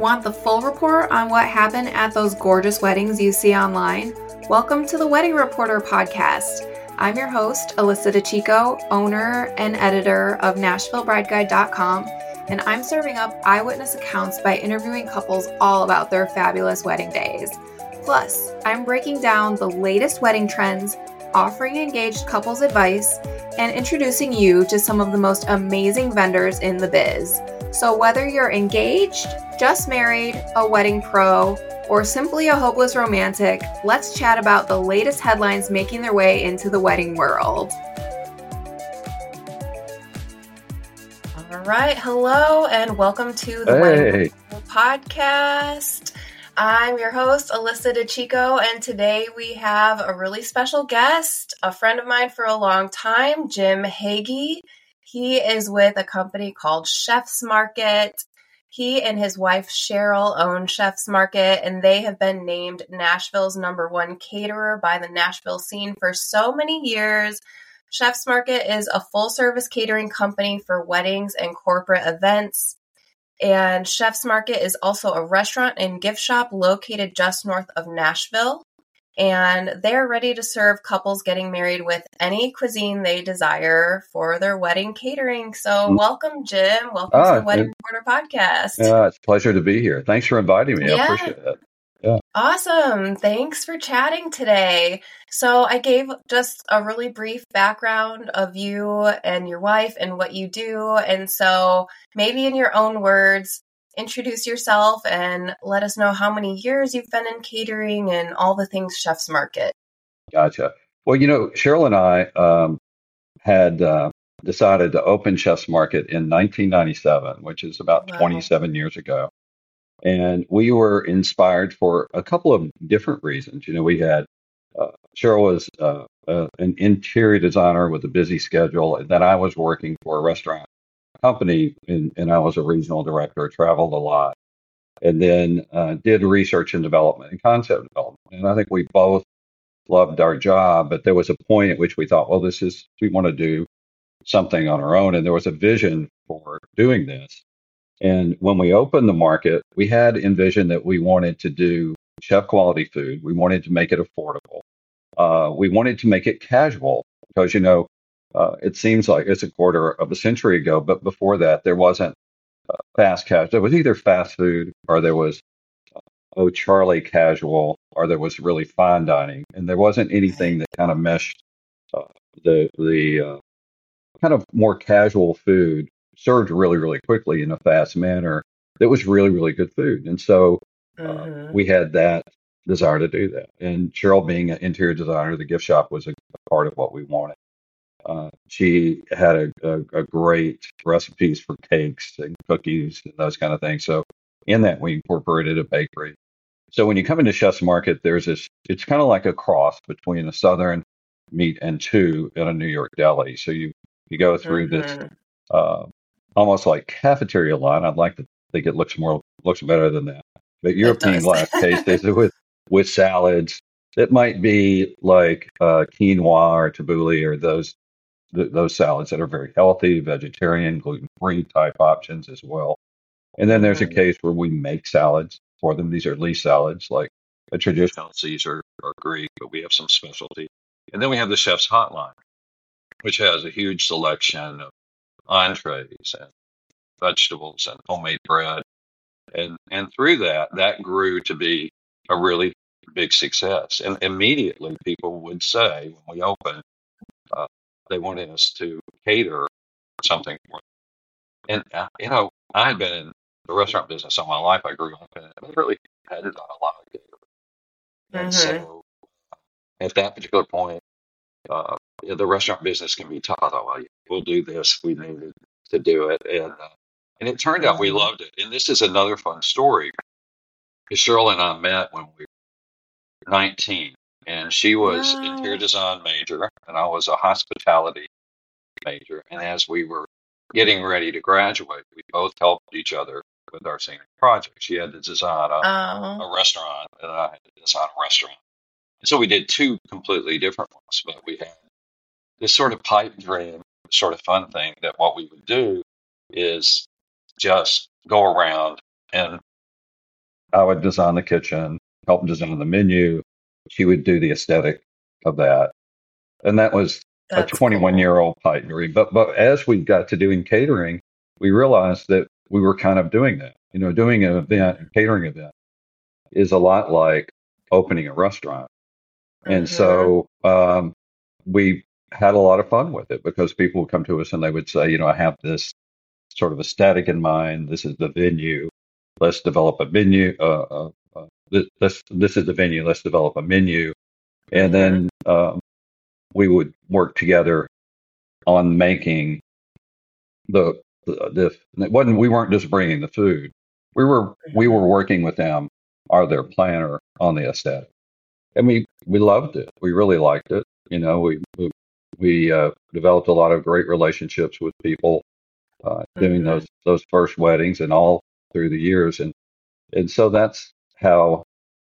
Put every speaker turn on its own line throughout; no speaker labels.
Want the full report on what happened at those gorgeous weddings you see online? Welcome to the Wedding Reporter podcast. I'm your host, Alyssa DeChico, owner and editor of NashvilleBrideGuide.com, and I'm serving up eyewitness accounts by interviewing couples all about their fabulous wedding days. Plus, I'm breaking down the latest wedding trends, offering engaged couples advice, and introducing you to some of the most amazing vendors in the biz. So, whether you're engaged, just married, a wedding pro, or simply a hopeless romantic, let's chat about the latest headlines making their way into the wedding world. All right, hello, and welcome to the
hey.
Wedding Podcast. I'm your host, Alyssa DeChico, and today we have a really special guest, a friend of mine for a long time, Jim Hagy. He is with a company called Chef's Market. He and his wife Cheryl own Chef's Market, and they have been named Nashville's number one caterer by the Nashville scene for so many years. Chef's Market is a full service catering company for weddings and corporate events. And Chef's Market is also a restaurant and gift shop located just north of Nashville and they're ready to serve couples getting married with any cuisine they desire for their wedding catering. So, mm. welcome, Jim. Welcome ah, to the Wedding Reporter podcast.
Yeah, it's a pleasure to be here. Thanks for inviting me. Yeah. I appreciate it.
Yeah. Awesome. Thanks for chatting today. So, I gave just a really brief background of you and your wife and what you do. And so, maybe in your own words, introduce yourself and let us know how many years you've been in catering and all the things Chef's Market.
Gotcha. Well, you know, Cheryl and I um, had uh, decided to open Chef's Market in 1997, which is about wow. 27 years ago. And we were inspired for a couple of different reasons. You know, we had uh, Cheryl was uh, uh an interior designer with a busy schedule, and then I was working for a restaurant company, and, and I was a regional director, traveled a lot, and then uh, did research and development and concept development. And I think we both loved our job, but there was a point at which we thought, well, this is, we want to do something on our own. And there was a vision for doing this. And when we opened the market, we had envisioned that we wanted to do chef quality food. We wanted to make it affordable. Uh, we wanted to make it casual because, you know, uh, it seems like it's a quarter of a century ago, but before that, there wasn't uh, fast casual. There was either fast food or there was uh, oh Charlie casual or there was really fine dining, and there wasn't anything that kind of meshed uh, the the uh, kind of more casual food served really really quickly in a fast manner. That was really really good food, and so uh, mm-hmm. we had that desire to do that. And Cheryl, being an interior designer, the gift shop was a, a part of what we wanted. Uh, she had a, a, a, great recipes for cakes and cookies and those kind of things. So in that, we incorporated a bakery. So when you come into Chef's Market, there's this. It's kind of like a cross between a Southern meat and two in a New York deli. So you you go through mm-hmm. this uh, almost like cafeteria line. I'd like to think it looks more looks better than that. But European glass cases with with salads. It might be like uh, quinoa or tabbouleh or those th- those salads that are very healthy, vegetarian, gluten free type options as well. And then there's a case where we make salads for them. These are leaf salads, like a traditional Caesar or Greek, but we have some specialty. And then we have the chef's hotline, which has a huge selection of entrees and vegetables and homemade bread. And and through that, that grew to be a really big success. And immediately people would say when we opened, uh, they wanted us to cater something for them. And, uh, you know, I had been in the restaurant business all my life. I grew up in it. I really depended on a lot of catering. And mm-hmm. so at that particular point, uh, the restaurant business can be tough. Oh, well, we'll do this. We needed to do it. And, uh, and it turned out we mm-hmm. loved it. And this is another fun story. Cheryl and I met when we were 19 and she was wow. interior design major, and I was a hospitality major. And as we were getting ready to graduate, we both helped each other with our senior project. She had to design a, oh. a restaurant, and I had to design a restaurant. And so we did two completely different ones, but we had this sort of pipe dream, sort of fun thing that what we would do is just go around and I would design the kitchen, help design the menu. She would do the aesthetic of that. And that was That's a 21 cool. year old dream. But, but as we got to doing catering, we realized that we were kind of doing that. You know, doing an event, a catering event is a lot like opening a restaurant. And mm-hmm. so um, we had a lot of fun with it because people would come to us and they would say, you know, I have this sort of aesthetic in mind. This is the venue. Let's develop a menu. Uh, this, this is the venue. Let's develop a menu. And then um, we would work together on making the, the, the it wasn't we weren't just bringing the food. We were we were working with them or their planner on the aesthetic, and we we loved it. We really liked it. You know, we we, we uh, developed a lot of great relationships with people uh, doing mm-hmm. those those first weddings and all through the years, and and so that's how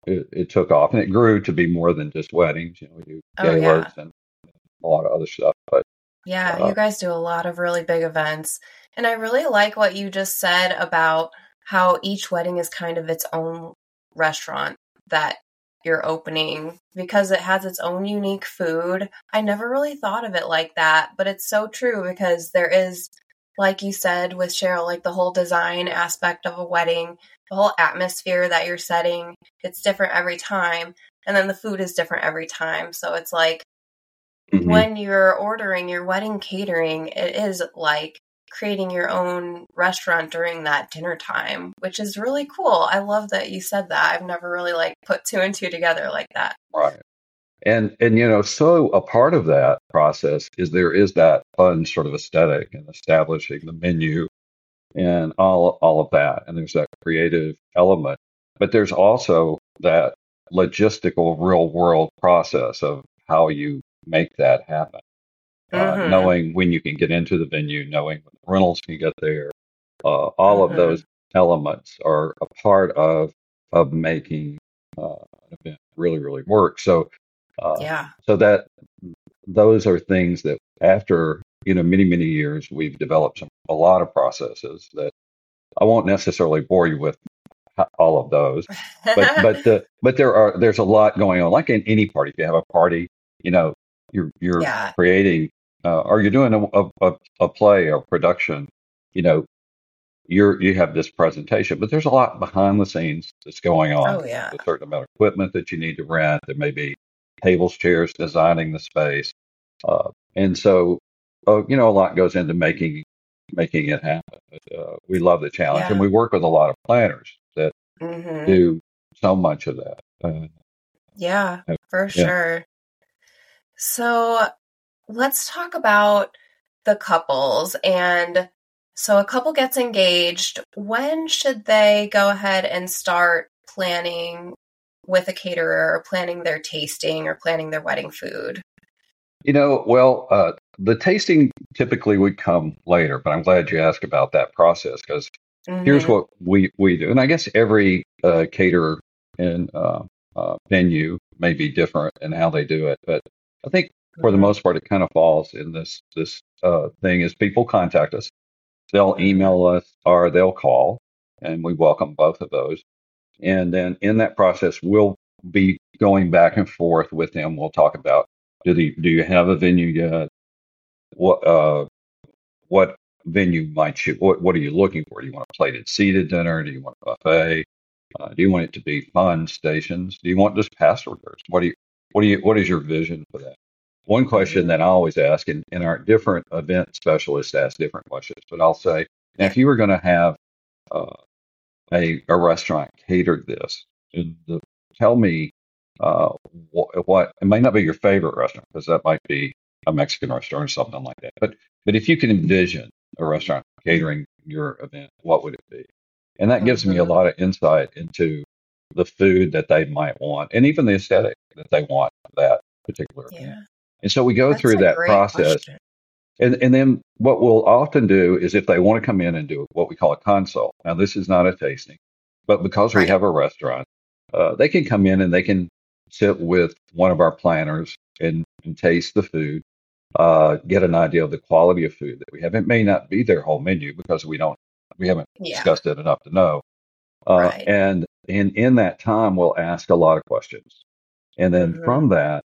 it, it, took off, and it grew to be more than just weddings. You know, we do galas oh, yeah. and a lot of other stuff. But
yeah, uh, you guys do a lot of really big events, and I really like what you just said about how each wedding is kind of its own restaurant that you're opening because it has its own unique food. I never really thought of it like that, but it's so true because there is like you said with Cheryl, like the whole design aspect of a wedding, the whole atmosphere that you're setting, it's different every time. And then the food is different every time. So it's like mm-hmm. when you're ordering your wedding catering, it is like creating your own restaurant during that dinner time, which is really cool. I love that you said that. I've never really like put two and two together like that.
Right. And and you know, so a part of that process is there is that fun sort of aesthetic and establishing the menu and all all of that. And there's that creative element. But there's also that logistical real world process of how you make that happen. Uh, mm-hmm. knowing when you can get into the venue, knowing when the rentals can get there, uh, all mm-hmm. of those elements are a part of of making uh, an event really really work. So
uh, yeah.
So that those are things that after you know many many years we've developed some, a lot of processes that I won't necessarily bore you with all of those, but but the, but there are there's a lot going on. Like in any party, if you have a party, you know you're you're yeah. creating uh, or you're doing a, a, a play or production, you know, you're you have this presentation, but there's a lot behind the scenes that's going on.
Oh yeah,
a certain amount of equipment that you need to rent. There may be tables, chairs, designing the space, uh, and so uh, you know a lot goes into making making it happen. But, uh, we love the challenge, yeah. and we work with a lot of planners that mm-hmm. do so much of that.
Uh, yeah, for yeah. sure. So let's talk about the couples and so a couple gets engaged. When should they go ahead and start planning with a caterer or planning their tasting or planning their wedding food?
You know, well, uh, the tasting typically would come later, but I'm glad you asked about that process because mm-hmm. here's what we, we do. And I guess every uh, caterer and uh, uh, venue may be different in how they do it. But I think for the mm-hmm. most part, it kind of falls in this this uh, thing is people contact us. They'll email us or they'll call, and we welcome both of those. And then in that process, we'll be going back and forth with them. We'll talk about do the do you have a venue yet? What uh, what venue might you what what are you looking for? Do you want a plated seated dinner? Do you want a buffet? Uh, do you want it to be fun stations? Do you want just past orders? What do you what do you what is your vision for that? One question that I always ask, and, and our different event specialists ask different questions, but I'll say, now if you were going to have uh, a, a restaurant catered this. The, tell me uh, what, what, it might not be your favorite restaurant because that might be a Mexican restaurant or something like that. But but if you can envision a restaurant catering your event, what would it be? And that gives me a lot of insight into the food that they might want and even the aesthetic that they want for that particular yeah. event. And so we go That's through that process. Question. And, and then what we'll often do is if they want to come in and do what we call a consult. Now, this is not a tasting, but because we have a restaurant, uh, they can come in and they can sit with one of our planners and, and taste the food, uh, get an idea of the quality of food that we have. It may not be their whole menu because we don't, we haven't yeah. discussed it enough to know. Uh, right. And in, in that time, we'll ask a lot of questions. And then mm-hmm. from that,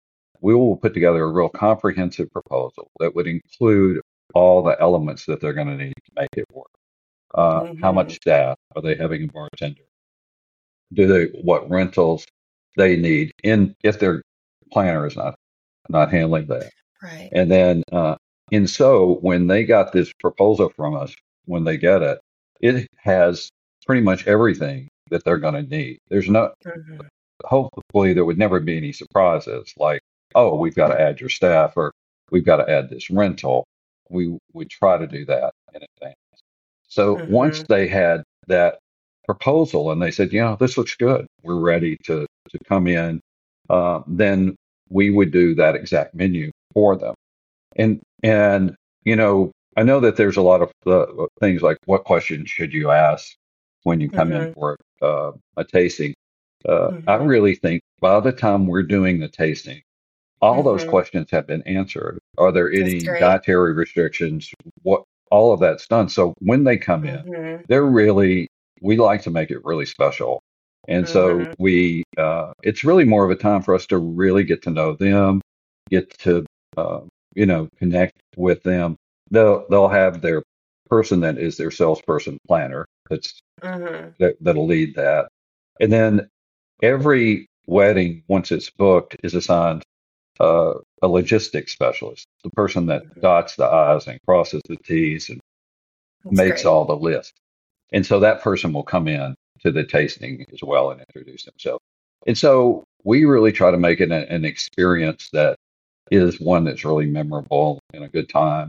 we will put together a real comprehensive proposal that would include all the elements that they're going to need to make it work. Uh, mm-hmm. How much staff are they having a bartender? Do they what rentals they need in if their planner is not not handling that?
Right.
And then uh, and so when they got this proposal from us, when they get it, it has pretty much everything that they're going to need. There's no, mm-hmm. hopefully, there would never be any surprises like, oh, we've got to add your staff or we've got to add this rental. We would try to do that in advance. So mm-hmm. once they had that proposal and they said, you know, this looks good, we're ready to, to come in, uh, then we would do that exact menu for them. And, and, you know, I know that there's a lot of uh, things like what questions should you ask when you come mm-hmm. in for uh, a tasting. Uh, mm-hmm. I really think by the time we're doing the tasting, all mm-hmm. those questions have been answered. Are there any dietary restrictions? What all of that's done. So when they come in, mm-hmm. they're really we like to make it really special. And so mm-hmm. we, uh, it's really more of a time for us to really get to know them, get to, uh, you know, connect with them. They'll they'll have their person that is their salesperson planner that's mm-hmm. that, that'll lead that. And then every wedding, once it's booked, is assigned uh, a logistics specialist, the person that mm-hmm. dots the I's and crosses the T's and That's makes great. all the lists. And so that person will come in to the tasting as well and introduce themselves. And so we really try to make it an, an experience that is one that's really memorable and a good time.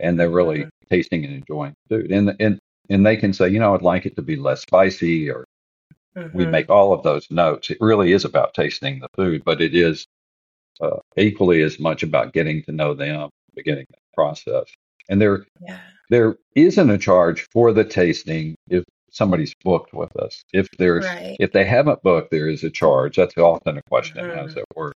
And they're really mm-hmm. tasting and enjoying food. And, and and they can say, you know, I'd like it to be less spicy, or mm-hmm. we make all of those notes. It really is about tasting the food, but it is uh, equally as much about getting to know them, beginning that process. And there, yeah. there isn't a charge for the tasting if somebody's booked with us. If there's, right. if they haven't booked, there is a charge. That's often a question mm-hmm. as it were.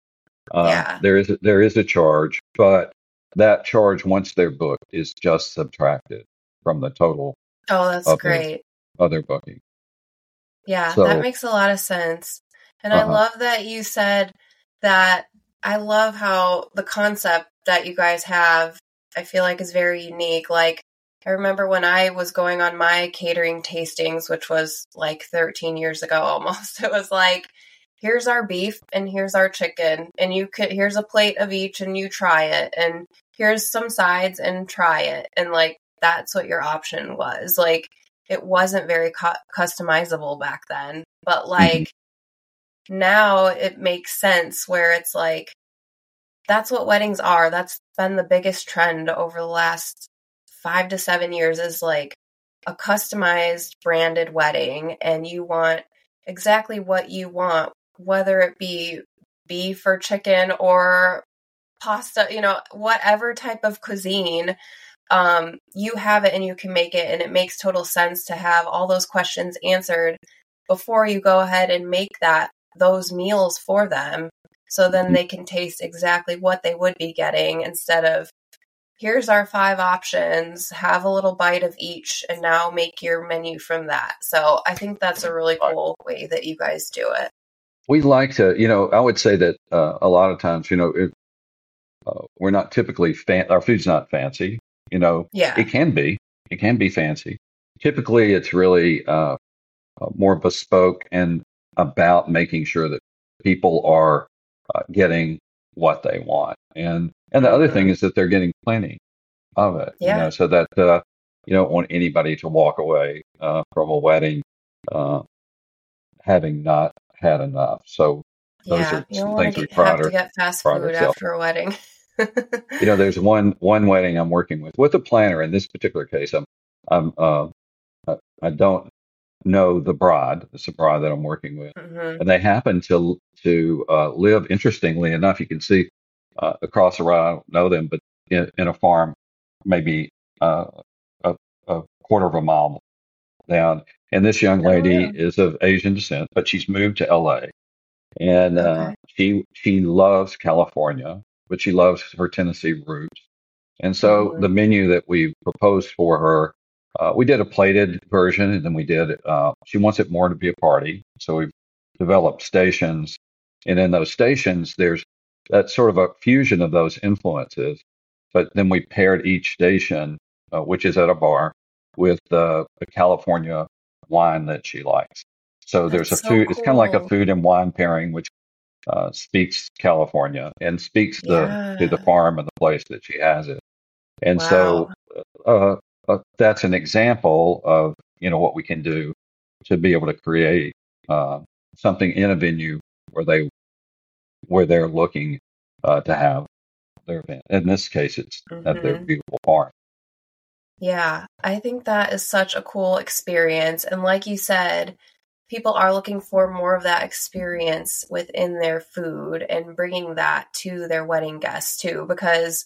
Uh, yeah. There is, a, there is a charge, but that charge once they're booked is just subtracted from the total
Oh, that's other, great.
Other booking.
Yeah, so, that makes a lot of sense. And uh-huh. I love that you said that I love how the concept that you guys have, I feel like is very unique. Like, I remember when I was going on my catering tastings, which was like 13 years ago almost, it was like, here's our beef and here's our chicken and you could here's a plate of each and you try it and here's some sides and try it and like that's what your option was. Like it wasn't very cu- customizable back then, but like mm-hmm. Now it makes sense where it's like that's what weddings are. That's been the biggest trend over the last 5 to 7 years is like a customized branded wedding and you want exactly what you want whether it be beef or chicken or pasta, you know, whatever type of cuisine um, you have it and you can make it. And it makes total sense to have all those questions answered before you go ahead and make that those meals for them. So then mm-hmm. they can taste exactly what they would be getting instead of here's our five options, have a little bite of each, and now make your menu from that. So I think that's a really cool way that you guys do it.
We like to, you know, I would say that uh, a lot of times, you know, it, uh, we're not typically fan- our food's not fancy. You know,
yeah,
it can be. It can be fancy. Typically, it's really uh, uh, more bespoke and about making sure that people are uh, getting what they want. And and the other thing is that they're getting plenty of it. Yeah. You know, so that uh, you don't want anybody to walk away uh, from a wedding uh, having not had enough. So those
yeah, are some things we try to get fast food after a wedding
you know, there's one one wedding I'm working with with a planner. In this particular case, I'm I'm uh, I don't know the bride. It's a bride that I'm working with, mm-hmm. and they happen to to uh, live. Interestingly enough, you can see uh, across the road. I don't know them, but in, in a farm, maybe uh, a, a, quarter of a mile down. And this young oh, lady oh, yeah. is of Asian descent, but she's moved to LA, and uh, okay. she she loves California but she loves her Tennessee roots. And so mm-hmm. the menu that we proposed for her uh, we did a plated version, and then we did. Uh, she wants it more to be a party, so we've developed stations, and in those stations, there's that sort of a fusion of those influences. But then we paired each station, uh, which is at a bar, with uh, the California wine that she likes. So That's there's a so food. Cool. It's kind of like a food and wine pairing, which uh, speaks California and speaks the yeah. to the farm and the place that she has it. And wow. so uh, uh, that's an example of you know what we can do to be able to create uh, something in a venue where they where they're looking uh, to have their event. In this case, it's mm-hmm. at their mm-hmm. beautiful farm.
Yeah, I think that is such a cool experience. And like you said, people are looking for more of that experience within their food and bringing that to their wedding guests too. Because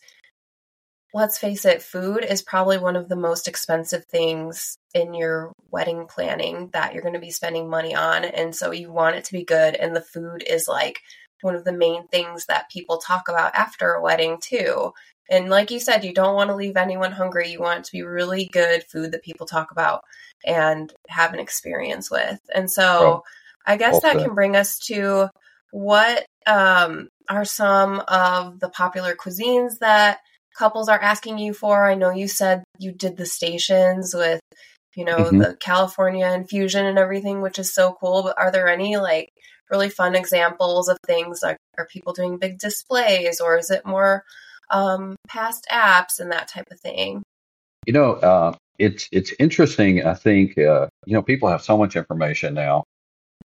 let's face it, food is probably one of the most expensive things in your wedding planning that you're going to be spending money on. And so you want it to be good. And the food is like one of the main things that people talk about after a wedding too. And like you said, you don't want to leave anyone hungry. You want it to be really good food that people talk about and have an experience with. And so I guess that can bring us to what um, are some of the popular cuisines that couples are asking you for? I know you said you did the stations with, you know, mm-hmm. the California infusion and everything, which is so cool. But are there any like really fun examples of things like are people doing big displays or is it more um, passed apps and that type of thing?
You know, uh, it's it's interesting. I think uh, you know people have so much information now,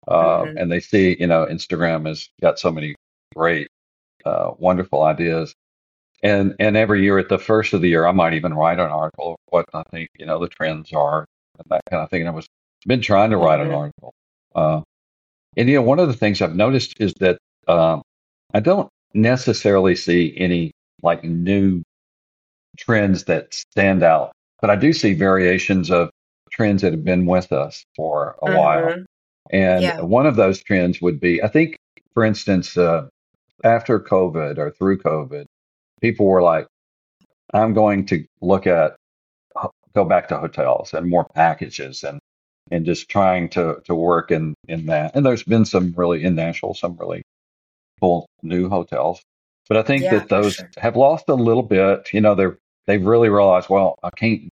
uh, mm-hmm. and they see you know Instagram has got so many great, uh, wonderful ideas. And and every year at the first of the year, I might even write an article of what I think you know the trends are and that kind of thing. And I was been trying to write mm-hmm. an article. Uh, and you know, one of the things I've noticed is that um, I don't necessarily see any like new trends that stand out, but I do see variations of trends that have been with us for a mm-hmm. while. And yeah. one of those trends would be, I think, for instance, uh, after COVID or through COVID, people were like, I'm going to look at go back to hotels and more packages and and just trying to to work in in that. And there's been some really in Nashville, some really cool new hotels. But I think yeah, that those sure. have lost a little bit. You know, they're they've really realized, well, I can't.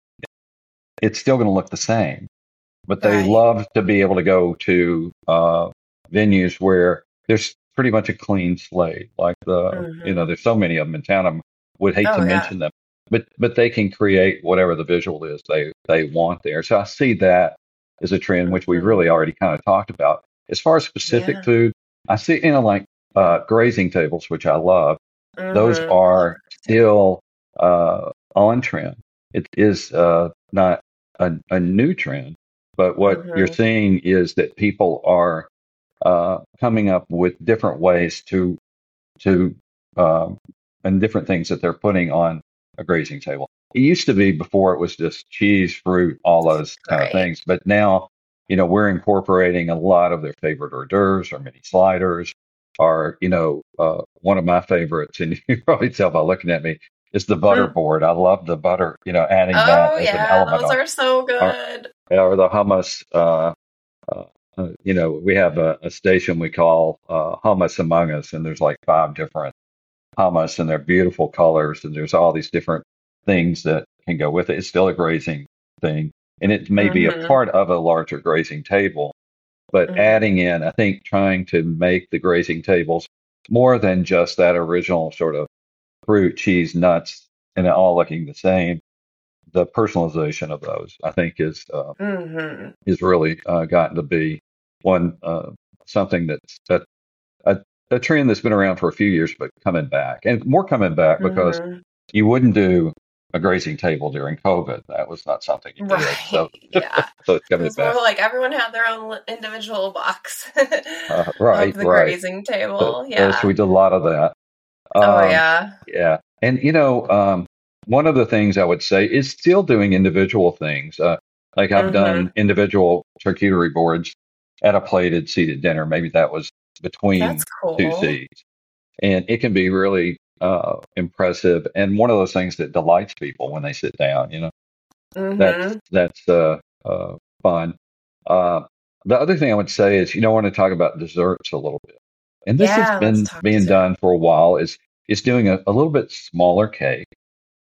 It's still going to look the same, but they right. love to be able to go to uh, venues where there's pretty much a clean slate. Like the, mm-hmm. you know, there's so many of them in town. I would hate oh, to yeah. mention them, but but they can create whatever the visual is they they want there. So I see that as a trend, which we mm-hmm. really already kind of talked about. As far as specific yeah. food, I see you know like uh, grazing tables, which I love. Mm-hmm. Those are still uh, on trend. It is uh, not a, a, new trend, but what mm-hmm. you're seeing is that people are uh, coming up with different ways to to um, and different things that they're putting on a grazing table. It used to be before it was just cheese, fruit, all those kind right. of things, but now you know we're incorporating a lot of their favorite hors d'oeuvres or mini sliders. Are you know uh, one of my favorites, and you probably tell by looking at me is the butter board. I love the butter, you know, adding oh, that as yeah, an element.
Those are so good.
Or, or the hummus uh, uh, uh, you know, we have a, a station we call uh, Hummus Among Us, and there's like five different hummus, and they're beautiful colors, and there's all these different things that can go with it. It's still a grazing thing, and it may mm-hmm. be a mm-hmm. part of a larger grazing table, but mm-hmm. adding in, I think, trying to make the grazing tables more than just that original sort of fruit, cheese, nuts, and all looking the same the personalization of those, I think, is uh, mm-hmm. is really uh, gotten to be one uh, something that's a, a, a trend that's been around for a few years, but coming back and more coming back because mm-hmm. you wouldn't do a grazing table during COVID. That was not something you did. Right. So,
yeah.
so it's coming
it's
back.
More like everyone had their own individual box. uh, right. the right. grazing table. So, yeah.
So we did a lot of that.
Oh, um, yeah.
Yeah. And you know, um, one of the things I would say is still doing individual things. Uh, like I've mm-hmm. done individual charcuterie boards at a plated seated dinner. Maybe that was between
cool.
two seats. And it can be really uh, impressive and one of those things that delights people when they sit down, you know. mm-hmm. that's that's uh, uh, fun. Uh, the other thing I would say is, you know, I want to talk about desserts a little bit, and this yeah, has been being dessert. done for a while. Is is doing a, a little bit smaller cake,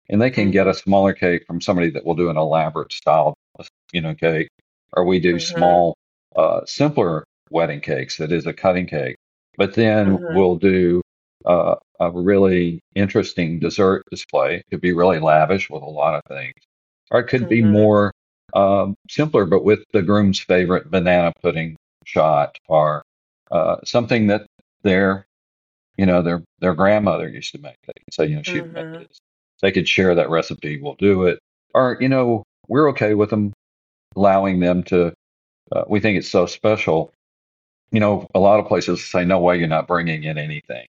and they can mm-hmm. get a smaller cake from somebody that will do an elaborate style, you know, cake, or we do mm-hmm. small, uh, simpler wedding cakes. That is a cutting cake, but then mm-hmm. we'll do uh, a really interesting dessert display. It could be really lavish with a lot of things, or it could mm-hmm. be more um, simpler, but with the groom's favorite banana pudding shot, or uh, something that their, you know, their their grandmother used to make. They can say, you know, she mm-hmm. this. They could share that recipe. We'll do it, or you know, we're okay with them allowing them to. Uh, we think it's so special. You know, a lot of places say, "No way, you're not bringing in anything."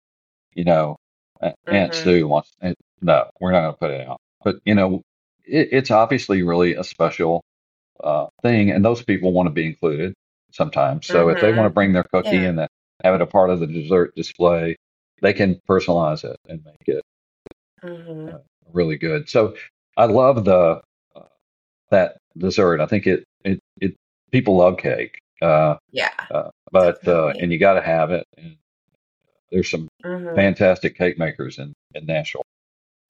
You know, mm-hmm. Aunt Sue wants. No, we're not going to put it out. But you know, it, it's obviously really a special uh, thing, and those people want to be included sometimes. So mm-hmm. if they want to mm-hmm. bring their cookie yeah. and have it a part of the dessert display, they can personalize it and make it mm-hmm. uh, really good. So I love the uh, that dessert. I think it it it people love cake.
Uh, yeah.
Uh, but uh, and you got to have it. And there's some mm-hmm. fantastic cake makers in in Nashville.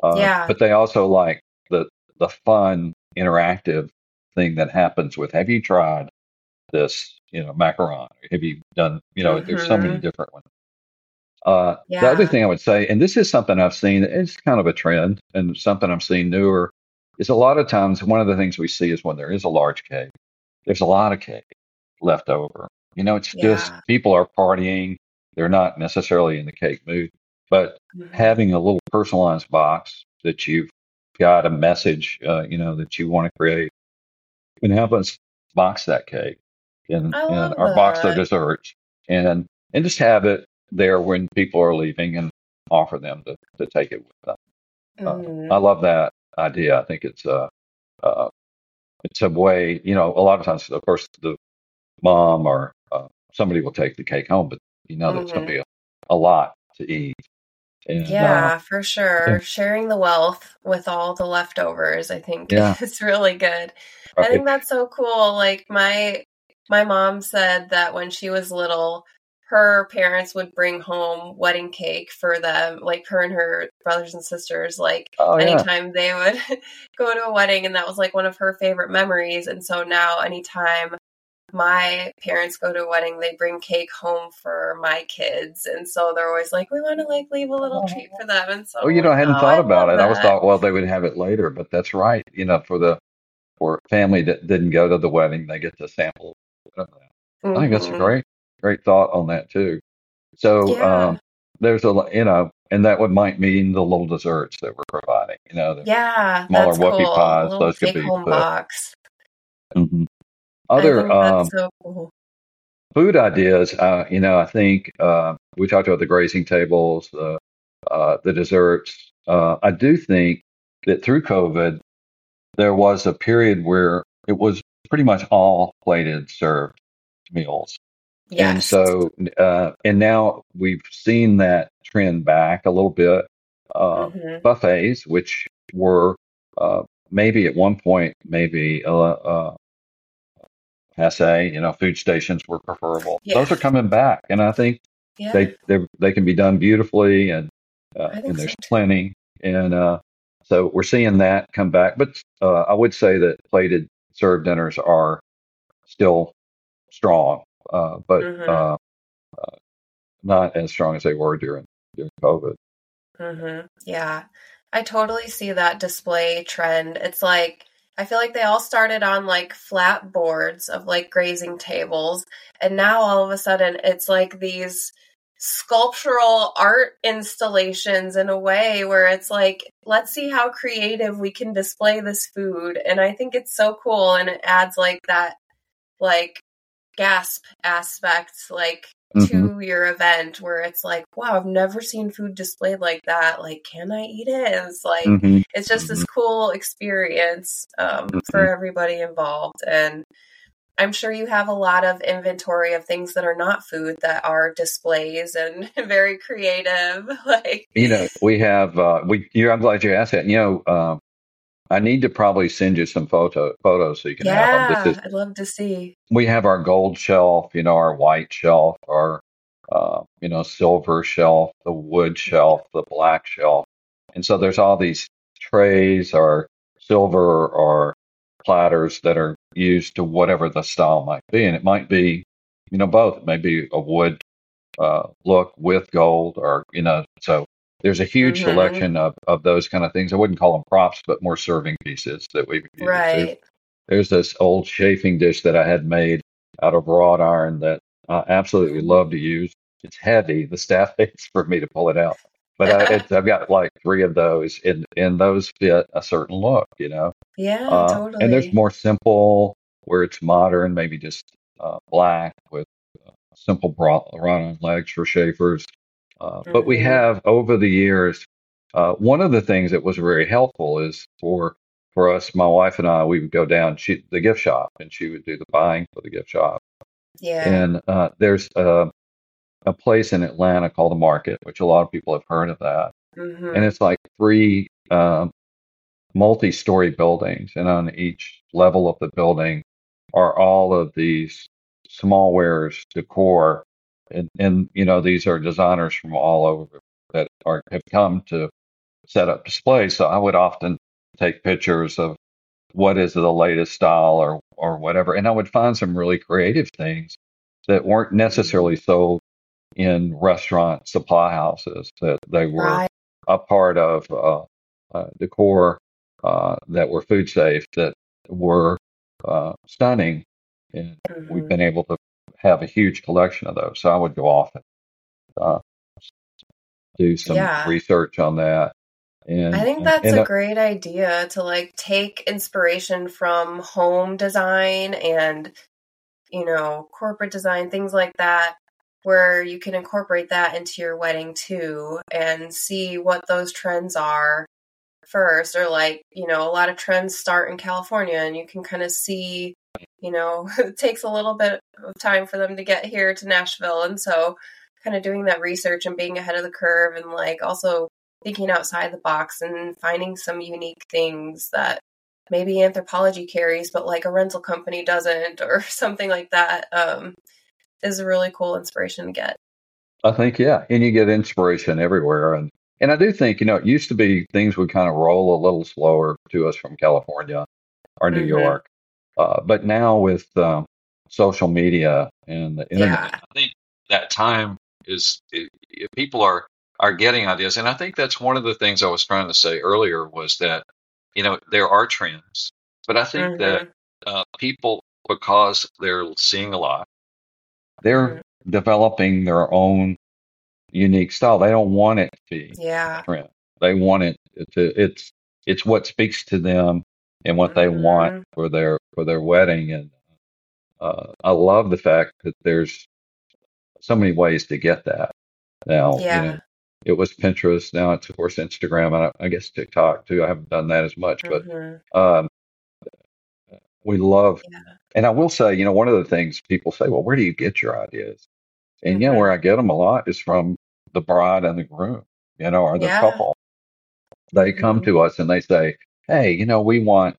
Uh, yeah. But they also like the the fun interactive thing that happens with. Have you tried this? You know, macaron. Have you done? You know, mm-hmm. there's so many mm-hmm. different ones. Uh, yeah. The other thing I would say, and this is something I've seen, it's kind of a trend and something I'm seeing newer, is a lot of times one of the things we see is when there is a large cake, there's a lot of cake left over. You know, it's yeah. just people are partying. They're not necessarily in the cake mood, but mm-hmm. having a little personalized box that you've got a message, uh, you know, that you want to create can help us box that cake and, and our box of desserts and, and just have it there when people are leaving and offer them to, to take it with them. Mm-hmm. Uh, I love that idea. I think it's a, uh, it's a way, you know, a lot of times, of course, the mom or uh, somebody will take the cake home, but you know, mm-hmm. that's going to be a, a, lot to eat.
And, yeah, uh, for sure. Yeah. Sharing the wealth with all the leftovers, I think, yeah. is really good. Right. I think that's so cool. Like my my mom said that when she was little, her parents would bring home wedding cake for them, like her and her brothers and sisters, like oh, anytime yeah. they would go to a wedding. And that was like one of her favorite memories. And so now, anytime my parents go to a wedding, they bring cake home for my kids. And so they're always like, we want to like leave a little treat for them. And so,
oh, you know, I hadn't oh, thought about it. That. I was thought, well, they would have it later, but that's right. You know, for the, for family that didn't go to the wedding, they get to sample. Mm-hmm. I think that's mm-hmm. great great thought on that too. So yeah. um, there's a you know, and that would might mean the little desserts that we're providing. You know, the
yeah, smaller whoopie cool. pies. Those could be box.
Mm-hmm. Other um, so cool. food ideas. Uh, you know, I think uh, we talked about the grazing tables, uh, the desserts. Uh, I do think that through COVID, there was a period where it was pretty much all plated served meals. Yes. And so, uh, and now we've seen that trend back a little bit. Uh, mm-hmm. Buffets, which were uh, maybe at one point, maybe uh, uh, passe, you know, food stations were preferable. Yeah. Those are coming back, and I think yeah. they they can be done beautifully, and uh, and there's so plenty, and uh, so we're seeing that come back. But uh, I would say that plated served dinners are still strong uh, but mm-hmm. uh, uh, not as strong as they were during during COVID.
Mm-hmm. Yeah, I totally see that display trend. It's like I feel like they all started on like flat boards of like grazing tables, and now all of a sudden it's like these sculptural art installations in a way where it's like let's see how creative we can display this food and i think it's so cool and it adds like that like gasp aspect like mm-hmm. to your event where it's like wow i've never seen food displayed like that like can i eat it and it's like mm-hmm. it's just this mm-hmm. cool experience um, mm-hmm. for everybody involved and i'm sure you have a lot of inventory of things that are not food that are displays and very creative like
you know we have uh we you i'm glad you asked that you know uh, I need to probably send you some photo photos so you can
yeah,
have them.
Is, I'd love to see.
We have our gold shelf, you know, our white shelf, our uh, you know silver shelf, the wood shelf, the black shelf, and so there's all these trays or silver or platters that are used to whatever the style might be, and it might be you know both. It may be a wood uh, look with gold, or you know, so there's a huge mm-hmm. selection of, of those kind of things. I wouldn't call them props, but more serving pieces that we
right.
There's, there's, this old chafing dish that I had made out of wrought iron that I absolutely love to use. It's heavy. The staff hates for me to pull it out, but I, have got like three of those, and and those fit a certain look, you know.
Yeah, uh, totally.
And there's more simple where it's modern, maybe just uh, black with uh, simple wrought iron legs for chafers. Uh. But we mm-hmm. have over the years, uh, one of the things that was very helpful is for for us, my wife and I, we would go down she, the gift shop, and she would do the buying for the gift shop.
Yeah.
And uh, there's a, a place in Atlanta called the Market, which a lot of people have heard of that. Mm-hmm. And it's like three um, multi-story buildings, and on each level of the building are all of these small wares, decor, and, and you know these are designers from all over that are have come to set up displays. So I would often take pictures of what is the latest style or or whatever, and I would find some really creative things that weren't necessarily sold in restaurant supply houses. That they were right. a part of uh, uh, decor uh, that were food safe that were uh, stunning, and mm-hmm. we've been able to have a huge collection of those. So I would go off and uh, do some yeah. research on that. And
I think that's and, a great idea to like take inspiration from home design and you know corporate design things like that where you can incorporate that into your wedding too and see what those trends are first or like you know a lot of trends start in California and you can kind of see you know, it takes a little bit of time for them to get here to Nashville. And so, kind of doing that research and being ahead of the curve and like also thinking outside the box and finding some unique things that maybe Anthropologie carries, but like a rental company doesn't or something like that um, is a really cool inspiration to get.
I think, yeah. And you get inspiration everywhere. And, and I do think, you know, it used to be things would kind of roll a little slower to us from California or New mm-hmm. York. Uh, but now with um, social media and the internet,
yeah.
I think that time is it, it, people are are getting ideas, and I think that's one of the things I was trying to say earlier was that you know there are trends, but I think mm-hmm. that uh, people because they're seeing a lot,
they're mm-hmm. developing their own unique style. They don't want it to be
yeah.
trend. They want it to. It's it's what speaks to them and what they want mm-hmm. for their for their wedding. And uh, I love the fact that there's so many ways to get that. Now,
yeah.
you know, it was Pinterest. Now it's of course Instagram, and I, I guess TikTok too. I haven't done that as much, mm-hmm. but um, we love. Yeah. And I will say, you know, one of the things people say, well, where do you get your ideas? And mm-hmm. yeah, where I get them a lot is from the bride and the groom, you know, or the yeah. couple. They come mm-hmm. to us and they say, hey, you know, we want.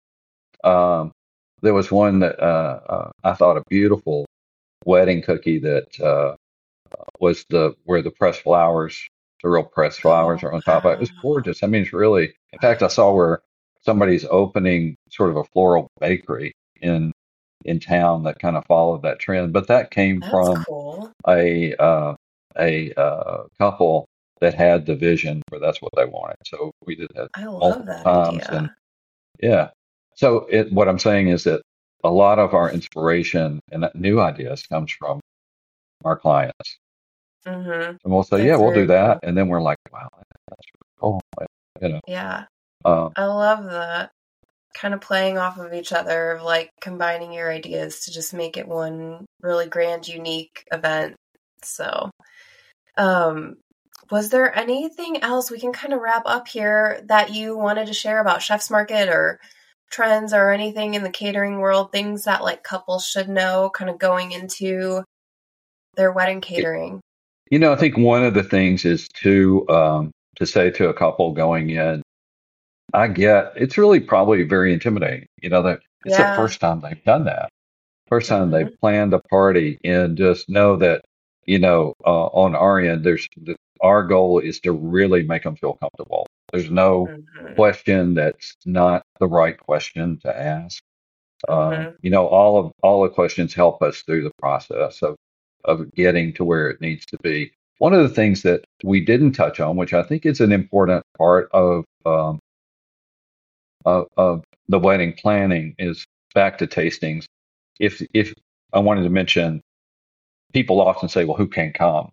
Um, there was one that uh, uh, I thought a beautiful wedding cookie that uh, was the where the pressed flowers, the real pressed flowers, are on top of it. It was gorgeous. I mean, it's really. In fact, I saw where somebody's opening sort of a floral bakery in in town that kind of followed that trend. But that came
That's
from
cool.
a uh, a uh, couple that had the vision for that's what they wanted. So we did that
I love that times. Idea. And
yeah. So it, what I'm saying is that a lot of our inspiration and new ideas comes from our clients.
Mm-hmm.
And we'll say, that's yeah, we'll do that. Cool. And then we're like, wow, that's cool. You know?
Yeah. Um, I love that kind of playing off of each other, of like combining your ideas to just make it one really grand, unique event. So, um, was there anything else we can kind of wrap up here that you wanted to share about Chef's Market or trends or anything in the catering world, things that like couples should know kind of going into their wedding catering?
You know, I think one of the things is to um, to say to a couple going in, I get it's really probably very intimidating. You know that it's yeah. the first time they've done that. First time mm-hmm. they've planned a party, and just know that you know uh, on our end, there's our goal is to really make them feel comfortable. There's no mm-hmm. question that's not the right question to ask. Uh, mm-hmm. you know, all of all the questions help us through the process of of getting to where it needs to be. One of the things that we didn't touch on, which I think is an important part of um, of, of the wedding planning, is back to tastings. If if I wanted to mention, people often say, "Well, who can come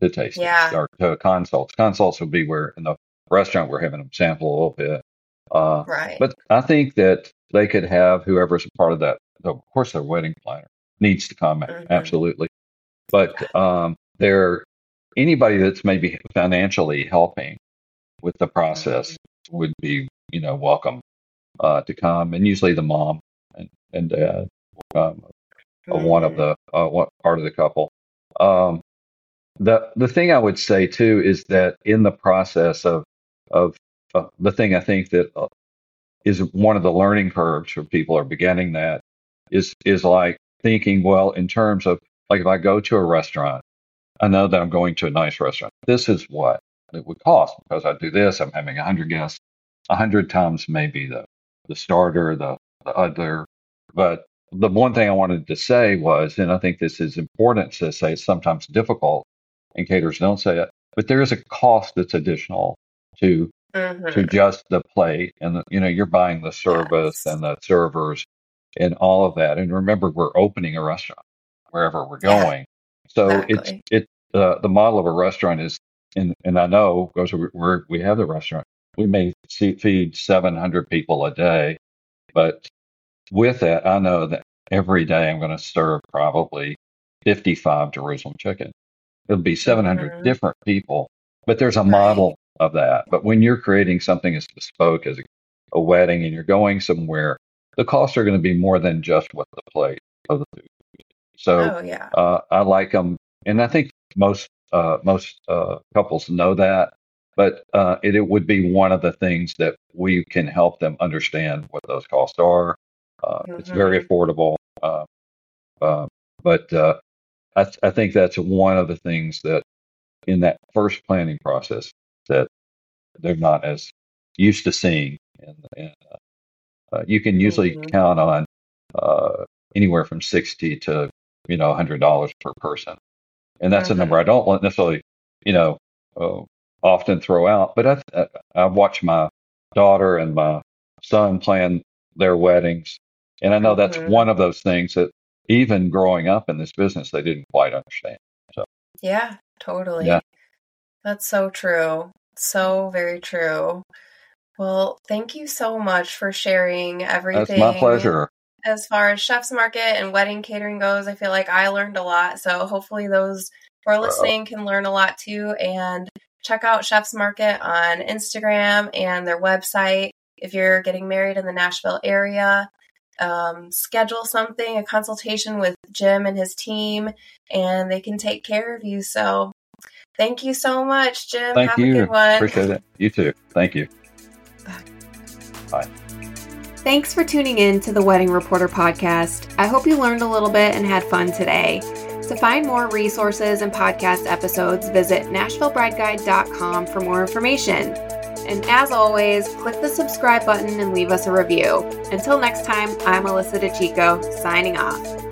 to taste yeah. or to consults?" Consults would be where in the restaurant we're having them sample a little bit.
Uh, right.
But I think that they could have whoever's a part of that. Of course, their wedding planner needs to come. Mm-hmm. Absolutely. But um, there, anybody that's maybe financially helping with the process mm-hmm. would be, you know, welcome uh, to come. And usually the mom and, and dad um, mm-hmm. one of the uh, part of the couple. Um, the the thing I would say too is that in the process of of uh, the thing I think that uh, is one of the learning curves for people are beginning that is is like thinking well in terms of like if I go to a restaurant, I know that I'm going to a nice restaurant. This is what it would cost because I do this. I'm having a hundred guests, a hundred times maybe the the starter, the, the other. But the one thing I wanted to say was, and I think this is important to say, it's sometimes difficult, and caterers don't say it, but there is a cost that's additional to mm-hmm. to just the plate, and the, you know you're buying the service yes. and the servers and all of that. And remember, we're opening a restaurant wherever we're going. Yeah, so exactly. it's it uh, the model of a restaurant is, and and I know because we're, we have the restaurant, we may see, feed 700 people a day, but with that, I know that every day I'm going to serve probably 55 Jerusalem chicken. It'll be 700 mm-hmm. different people, but there's a right. model of that. But when you're creating something as bespoke as a, a wedding and you're going somewhere, the costs are going to be more than just what the plate of the food. So oh, yeah. uh, I like them, and I think most uh, most uh, couples know that. But uh, it, it, would be one of the things that we can help them understand what those costs are. Mm-hmm. It's very mm-hmm. affordable, uh, but I, th- I think that's one of the things that in that first planning process that they're not as used to seeing. And, and uh, you can usually mm-hmm. count on uh, anywhere from 60 to you know, hundred dollars per person, and that's mm-hmm. a number I don't necessarily, you know, uh, often throw out. But I, I, I watch my daughter and my son plan their weddings, and I know that's mm-hmm. one of those things that even growing up in this business, they didn't quite understand. So
yeah, totally. Yeah. That's so true. So very true. Well, thank you so much for sharing everything.
That's my pleasure
as far as chef's market and wedding catering goes, I feel like I learned a lot. So hopefully those who are listening can learn a lot too. And check out Chef's Market on Instagram and their website. If you're getting married in the Nashville area, um, schedule something, a consultation with Jim and his team, and they can take care of you. So thank you so much, Jim.
Thank
Have
you.
a good one.
Appreciate it. You too. Thank you. Bye. Bye.
Thanks for tuning in to the Wedding Reporter podcast. I hope you learned a little bit and had fun today. To find more resources and podcast episodes, visit NashvilleBrideGuide.com for more information. And as always, click the subscribe button and leave us a review. Until next time, I'm Alyssa DeChico, signing off.